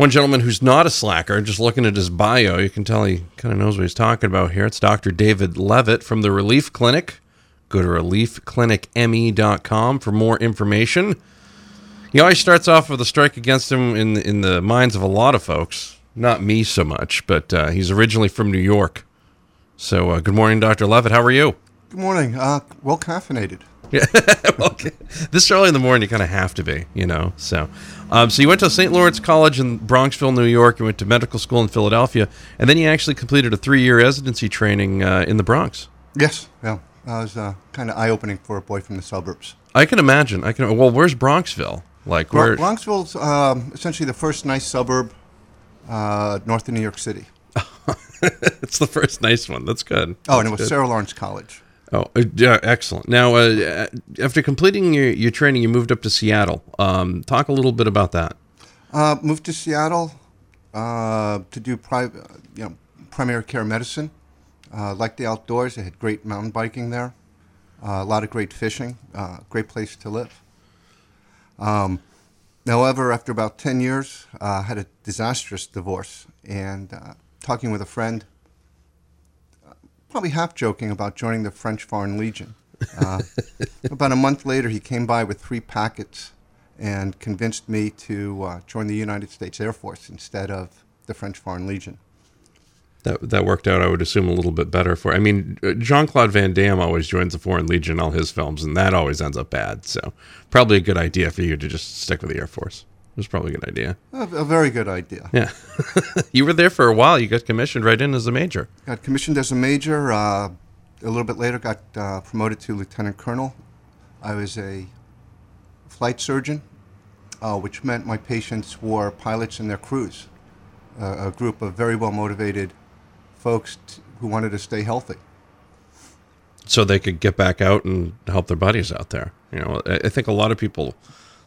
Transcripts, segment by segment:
One gentleman who's not a slacker, just looking at his bio, you can tell he kind of knows what he's talking about here. It's Dr. David Levitt from the Relief Clinic. Go to reliefclinicme.com for more information. He always starts off with a strike against him in in the minds of a lot of folks. Not me so much, but uh, he's originally from New York. So, uh, good morning, Dr. Levitt. How are you? Good morning. Uh, well caffeinated. Yeah. well, okay. This early in the morning, you kind of have to be, you know. So, um, so you went to St. Lawrence College in Bronxville, New York. You went to medical school in Philadelphia, and then you actually completed a three-year residency training uh, in the Bronx. Yes. Yeah. That was uh, kind of eye opening for a boy from the suburbs. I can imagine. I can. Well, where's Bronxville? Like where? Bronxville's um, essentially the first nice suburb uh, north of New York City. it's the first nice one. That's good. Oh, and it was good. Sarah Lawrence College. Oh, uh, yeah, excellent. Now, uh, after completing your, your training, you moved up to Seattle. Um, talk a little bit about that. Uh, moved to Seattle uh, to do pri- uh, you know, primary care medicine. Uh, liked the outdoors. They had great mountain biking there. Uh, a lot of great fishing. Uh, great place to live. Um, however, after about 10 years, uh, had a disastrous divorce. And uh, talking with a friend, uh, probably half joking about joining the French Foreign Legion. Uh, about a month later, he came by with three packets and convinced me to uh, join the United States Air Force instead of the French Foreign Legion. That that worked out, I would assume, a little bit better for. I mean, Jean Claude Van Damme always joins the Foreign Legion in all his films, and that always ends up bad. So, probably a good idea for you to just stick with the Air Force. Was probably a good idea. A, a very good idea. Yeah, you were there for a while. You got commissioned right in as a major. Got commissioned as a major. Uh, a little bit later, got uh, promoted to lieutenant colonel. I was a flight surgeon, uh, which meant my patients were pilots and their crews, uh, a group of very well motivated folks t- who wanted to stay healthy. so they could get back out and help their buddies out there. You know, I think a lot of people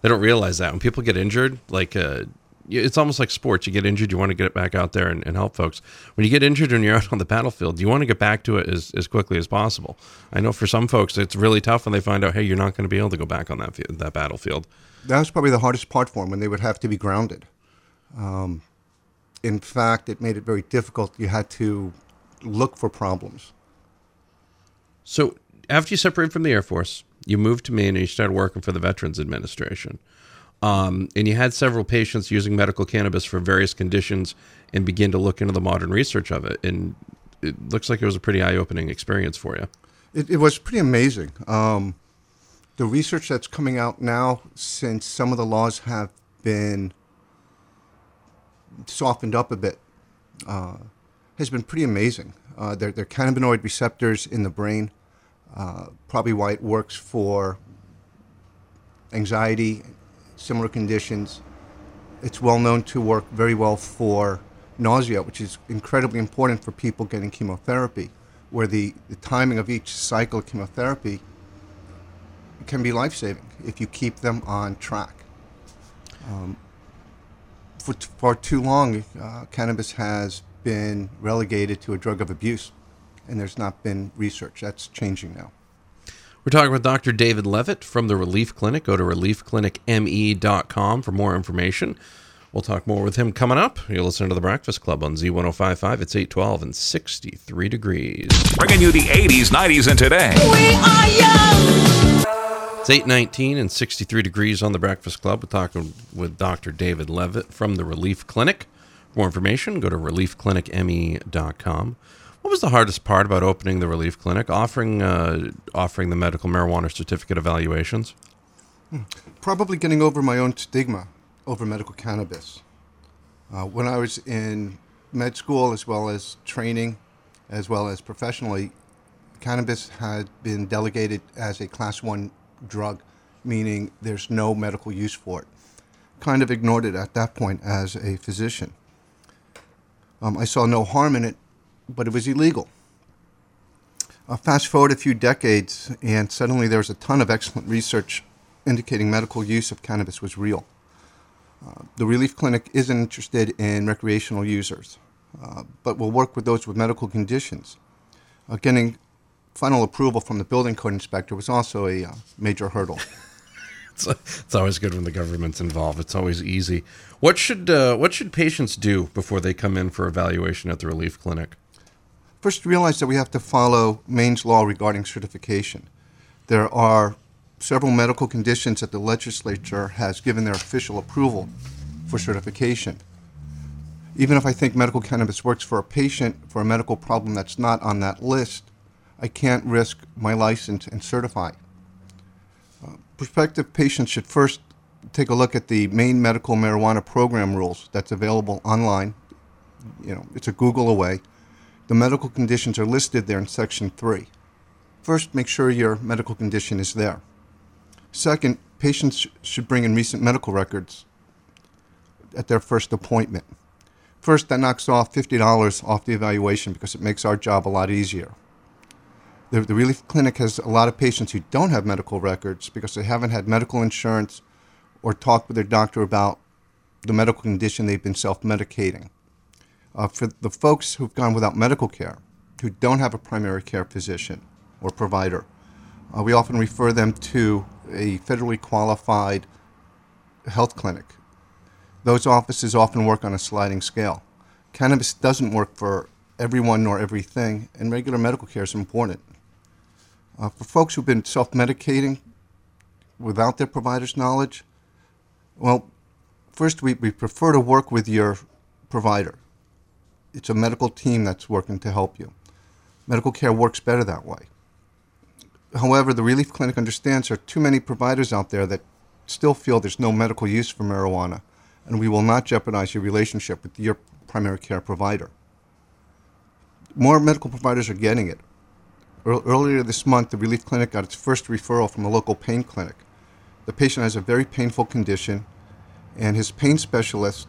they don't realize that when people get injured, like uh, it's almost like sports. You get injured, you want to get back out there and, and help folks. When you get injured and you're out on the battlefield, you want to get back to it as, as quickly as possible. I know for some folks it's really tough when they find out, hey, you're not going to be able to go back on that field, that battlefield. That was probably the hardest part for them when they would have to be grounded. Um, in fact, it made it very difficult. You had to look for problems. So after you separated from the Air Force, you moved to Maine and you started working for the Veterans Administration. Um, and you had several patients using medical cannabis for various conditions and begin to look into the modern research of it. And it looks like it was a pretty eye opening experience for you. It, it was pretty amazing. Um, the research that's coming out now, since some of the laws have been softened up a bit, uh, has been pretty amazing. Uh, they're, they're cannabinoid receptors in the brain, uh, probably why it works for anxiety, similar conditions. It's well known to work very well for nausea, which is incredibly important for people getting chemotherapy, where the, the timing of each cycle of chemotherapy can be life saving if you keep them on track. Um, for t- too long, uh, cannabis has been relegated to a drug of abuse, and there's not been research. That's changing now. We're talking with Dr. David Levitt from the Relief Clinic. Go to reliefclinicme.com for more information. We'll talk more with him coming up. You're listening to The Breakfast Club on Z1055. It's 812 and 63 degrees. Bringing you the 80s, 90s, and today. It's 819 and 63 degrees on The Breakfast Club. We're talking with Dr. David Levitt from the Relief Clinic. For more information, go to reliefclinicme.com. What was the hardest part about opening the Relief Clinic, offering uh, offering the medical marijuana certificate evaluations? Probably getting over my own stigma over medical cannabis. Uh, when I was in med school, as well as training, as well as professionally, cannabis had been delegated as a class one drug, meaning there's no medical use for it. kind of ignored it at that point as a physician. Um, I saw no harm in it, but it was illegal. Uh, fast forward a few decades, and suddenly there was a ton of excellent research indicating medical use of cannabis was real. Uh, the Relief Clinic isn't interested in recreational users, uh, but will work with those with medical conditions. Uh, getting final approval from the building code inspector was also a uh, major hurdle. It's, it's always good when the government's involved. It's always easy. What should uh, what should patients do before they come in for evaluation at the relief clinic? First, realize that we have to follow Maine's law regarding certification. There are several medical conditions that the legislature has given their official approval for certification. Even if I think medical cannabis works for a patient for a medical problem that's not on that list, I can't risk my license and certify. Uh, prospective patients should first take a look at the Maine medical marijuana program rules that's available online. You know, it's a Google away. The medical conditions are listed there in section 3. First, make sure your medical condition is there. Second, patients should bring in recent medical records at their first appointment. First, that knocks off $50 off the evaluation because it makes our job a lot easier. The, the Relief Clinic has a lot of patients who don't have medical records because they haven't had medical insurance or talked with their doctor about the medical condition they've been self medicating. Uh, for the folks who've gone without medical care, who don't have a primary care physician or provider, uh, we often refer them to a federally qualified health clinic. Those offices often work on a sliding scale. Cannabis doesn't work for everyone nor everything, and regular medical care is important. Uh, for folks who've been self medicating without their provider's knowledge, well, first we, we prefer to work with your provider. It's a medical team that's working to help you. Medical care works better that way. However, the Relief Clinic understands there are too many providers out there that still feel there's no medical use for marijuana, and we will not jeopardize your relationship with your primary care provider. More medical providers are getting it. Earlier this month, the Relief Clinic got its first referral from a local pain clinic. The patient has a very painful condition, and his pain specialist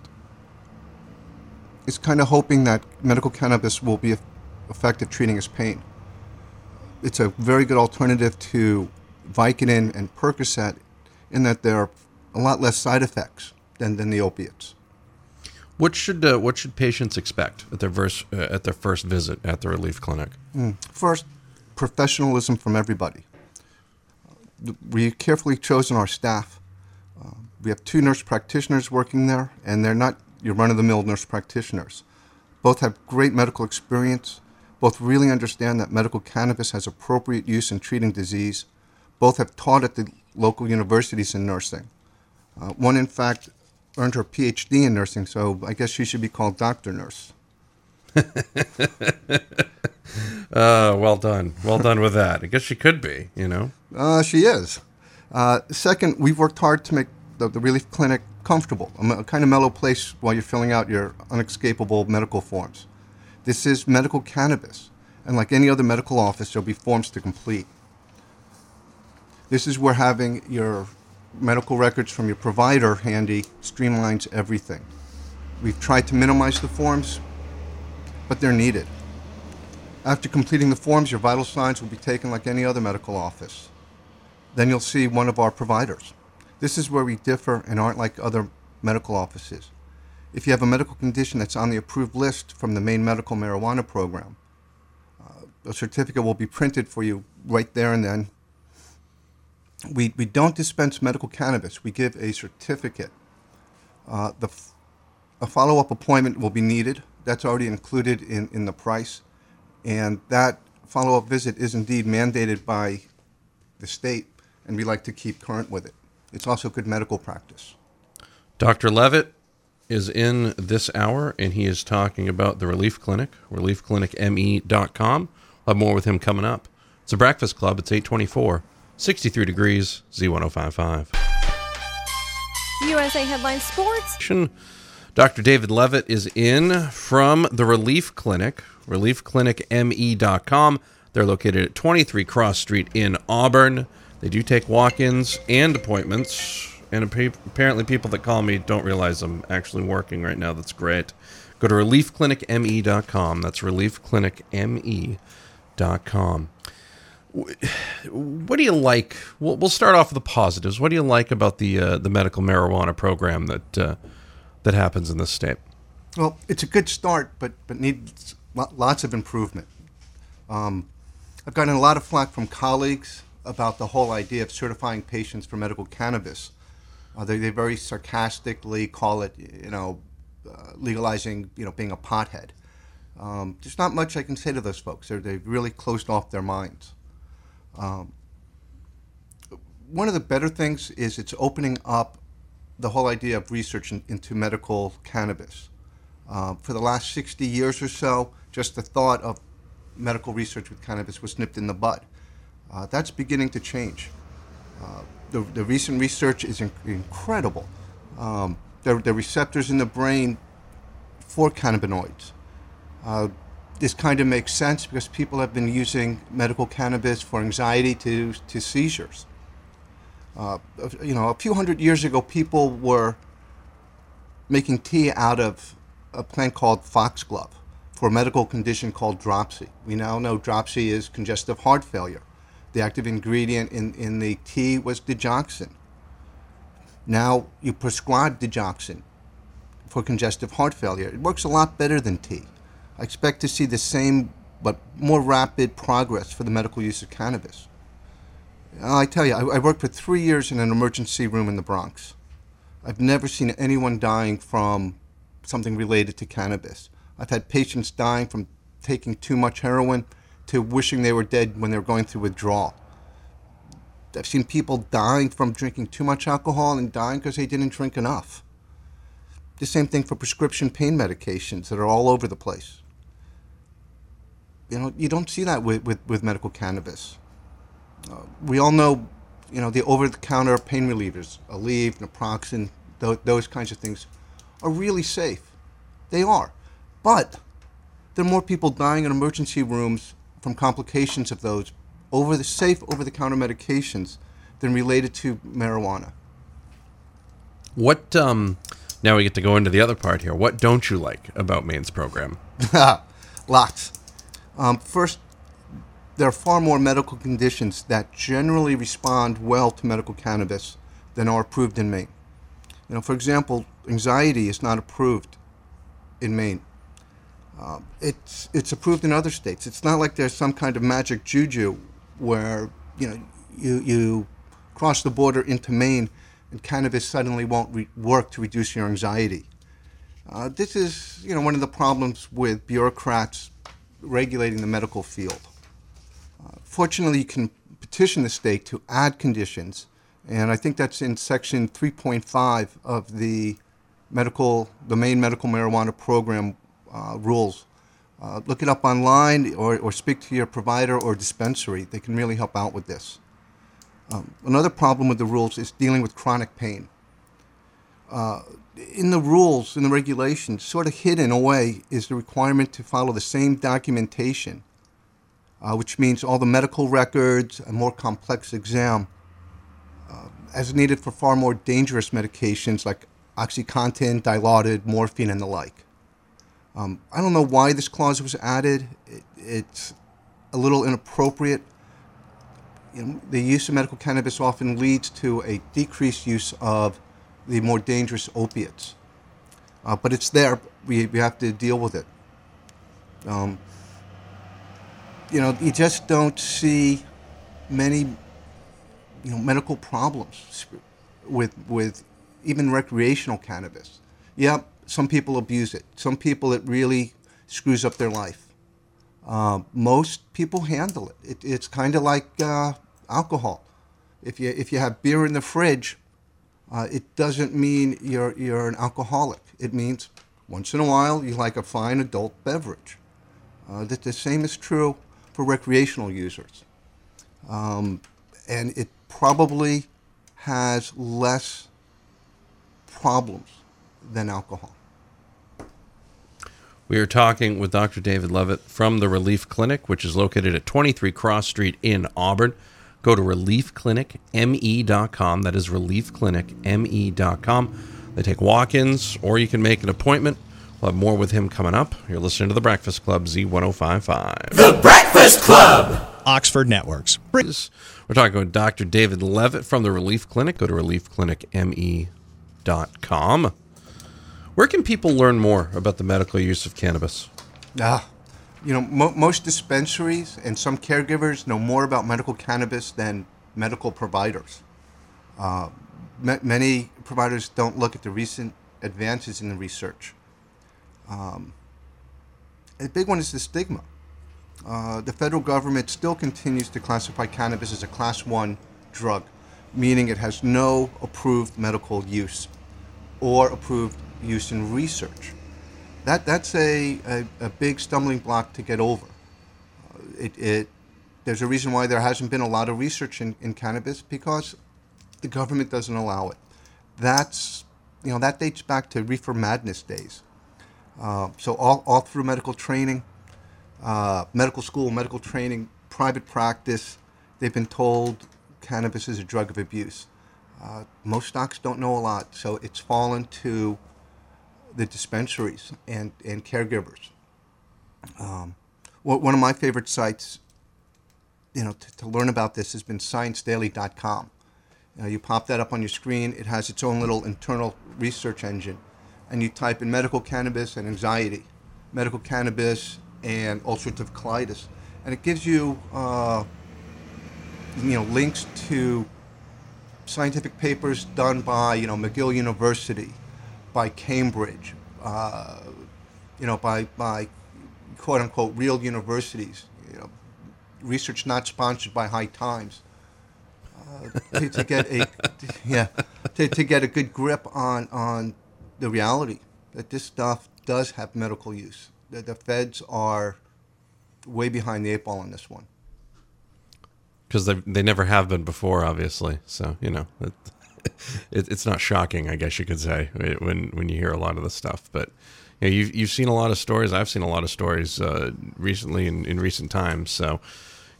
is kind of hoping that medical cannabis will be effective treating his pain. It's a very good alternative to Vicodin and Percocet in that there are a lot less side effects than, than the opiates. What should uh, what should patients expect at their first uh, at their first visit at the relief clinic? First, professionalism from everybody. We've carefully chosen our staff. Uh, we have two nurse practitioners working there, and they're not your run of the mill nurse practitioners. Both have great medical experience. Both really understand that medical cannabis has appropriate use in treating disease. Both have taught at the local universities in nursing. Uh, one, in fact, earned her PhD in nursing, so I guess she should be called Dr. Nurse. Uh, well done, well done with that. I guess she could be. You know, Uh, she is. Uh, second, we've worked hard to make the, the Relief Clinic comfortable, a, kind of mellow place while you're filling out your unescapable medical forms. This is medical cannabis, and like any other medical office, there'll be forms to complete. This is where having your medical records from your provider handy streamlines everything. We've tried to minimize the forms, but they're needed. After completing the forms, your vital signs will be taken like any other medical office. Then you'll see one of our providers. This is where we differ and aren't like other medical offices. If you have a medical condition that's on the approved list from the Maine Medical Marijuana Program, uh, a certificate will be printed for you right there and then. We, we don't dispense medical cannabis, we give a certificate. Uh, the, f- a follow up appointment will be needed. That's already included in, in the price. And that follow up visit is indeed mandated by the state, and we like to keep current with it. It's also good medical practice. Dr. Levitt is in this hour, and he is talking about the Relief Clinic, reliefclinicme.com. We'll have more with him coming up. It's a breakfast club. It's 824, 63 degrees, Z1055. USA Headline Sports. Dr. David Levitt is in from the Relief Clinic, reliefclinicme.com. They're located at 23 Cross Street in Auburn. They do take walk ins and appointments, And apparently, people that call me don't realize I'm actually working right now. That's great. Go to reliefclinicme.com. That's reliefclinicme.com. What do you like? We'll, we'll start off with the positives. What do you like about the uh, the medical marijuana program that uh, that happens in this state? Well, it's a good start, but but needs lots of improvement. Um, I've gotten a lot of flack from colleagues about the whole idea of certifying patients for medical cannabis. Uh, they, they very sarcastically call it, you know, uh, legalizing, you know, being a pothead. Um, there's not much I can say to those folks. They're, they've really closed off their minds. Um, one of the better things is it's opening up the whole idea of research in, into medical cannabis. Uh, for the last 60 years or so, just the thought of medical research with cannabis was nipped in the bud. Uh, that's beginning to change. Uh, the, the recent research is in, incredible. Um, the, the receptors in the brain for cannabinoids. Uh, this kind of makes sense because people have been using medical cannabis for anxiety to, to seizures. Uh, you know, a few hundred years ago, people were making tea out of a plant called foxglove for a medical condition called dropsy. We now know dropsy is congestive heart failure. The active ingredient in, in the tea was digoxin. Now you prescribe digoxin for congestive heart failure. It works a lot better than tea. I expect to see the same but more rapid progress for the medical use of cannabis. I tell you, I, I worked for three years in an emergency room in the Bronx. I've never seen anyone dying from something related to cannabis. I've had patients dying from taking too much heroin to wishing they were dead when they were going through withdrawal. I've seen people dying from drinking too much alcohol and dying because they didn't drink enough. The same thing for prescription pain medications that are all over the place. You know, you don't see that with, with, with medical cannabis. Uh, we all know, you know, the over-the-counter pain relievers, Aleve, naproxen, th- those kinds of things, are really safe. They are, but there are more people dying in emergency rooms from complications of those over the safe over-the-counter medications than related to marijuana. What um now we get to go into the other part here. What don't you like about Maine's program? Lots. Um, first, there are far more medical conditions that generally respond well to medical cannabis than are approved in Maine. You know, for example, anxiety is not approved in Maine. Uh, it's it's approved in other states. It's not like there's some kind of magic juju where you know you you cross the border into Maine and cannabis suddenly won't re- work to reduce your anxiety. Uh, this is you know one of the problems with bureaucrats regulating the medical field. Uh, fortunately, you can petition the state to add conditions, and I think that's in section 3.5 of the medical, the Maine medical marijuana program rules. Uh, look it up online or, or speak to your provider or dispensary. They can really help out with this. Um, another problem with the rules is dealing with chronic pain. Uh, in the rules, in the regulations, sort of hidden away is the requirement to follow the same documentation, uh, which means all the medical records, a more complex exam, uh, as needed for far more dangerous medications like OxyContin, Dilaudid, morphine, and the like. Um, I don't know why this clause was added. It, it's a little inappropriate. You know, the use of medical cannabis often leads to a decreased use of the more dangerous opiates. Uh, but it's there. We, we have to deal with it. Um, you know, you just don't see many, you know, medical problems with with even recreational cannabis. Yep, some people abuse it. Some people it really screws up their life. Uh, most people handle it. it it's kind of like uh, alcohol. If you if you have beer in the fridge, uh, it doesn't mean you're you're an alcoholic. It means once in a while you like a fine adult beverage. Uh, that the same is true for recreational users, um, and it probably has less problems than alcohol. We are talking with Dr. David Levitt from the Relief Clinic, which is located at 23 Cross Street in Auburn. Go to reliefclinicme.com. That is reliefclinicme.com. They take walk ins, or you can make an appointment. We'll have more with him coming up. You're listening to The Breakfast Club, Z1055. The Breakfast Club. Oxford Networks. We're talking with Dr. David Levitt from the Relief Clinic. Go to reliefclinicme.com. Where can people learn more about the medical use of cannabis? Ah, you know, mo- most dispensaries and some caregivers know more about medical cannabis than medical providers. Uh, ma- many providers don't look at the recent advances in the research. Um, a big one is the stigma. Uh, the federal government still continues to classify cannabis as a class one drug, meaning it has no approved medical use or approved use in research. That, that's a, a, a big stumbling block to get over. Uh, it, it, there's a reason why there hasn't been a lot of research in, in cannabis because the government doesn't allow it. That's, you know, that dates back to reefer madness days. Uh, so all, all through medical training, uh, medical school, medical training, private practice, they've been told cannabis is a drug of abuse. Uh, most docs don't know a lot, so it's fallen to the dispensaries and, and caregivers. Um, one of my favorite sites, you know, to, to learn about this has been ScienceDaily.com. You, know, you pop that up on your screen. It has its own little internal research engine, and you type in medical cannabis and anxiety, medical cannabis and ulcerative colitis, and it gives you, uh, you know, links to scientific papers done by you know McGill University, by Cambridge, uh, you know, by by quote unquote real universities. You know, research not sponsored by High Times. Uh, to, to get a yeah to, to get a good grip on on the reality that this stuff does have medical use. that the feds are way behind the eight ball on this one. Because they they never have been before, obviously. So you know, it, it, it's not shocking, I guess you could say, when when you hear a lot of this stuff. But you know, you've you've seen a lot of stories. I've seen a lot of stories uh, recently in, in recent times. So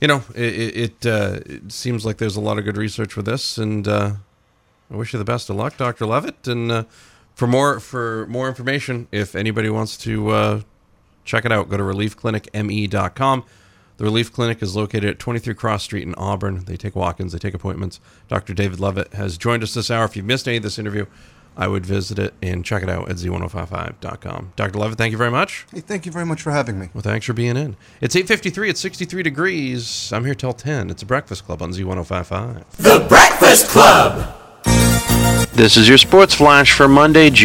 you know, it it, uh, it seems like there's a lot of good research for this, and uh, I wish you the best of luck, Dr. Levitt. And uh, for more for more information, if anybody wants to uh, check it out, go to reliefclinicme.com. The Relief Clinic is located at 23 Cross Street in Auburn. They take walk ins, they take appointments. Dr. David Levitt has joined us this hour. If you've missed any of this interview, I would visit it and check it out at z1055.com. Dr. Levitt, thank you very much. Hey, thank you very much for having me. Well, thanks for being in. It's 8.53. It's 63 degrees. I'm here till 10. It's a breakfast club on Z1055. The Breakfast Club. This is your sports flash for Monday, June.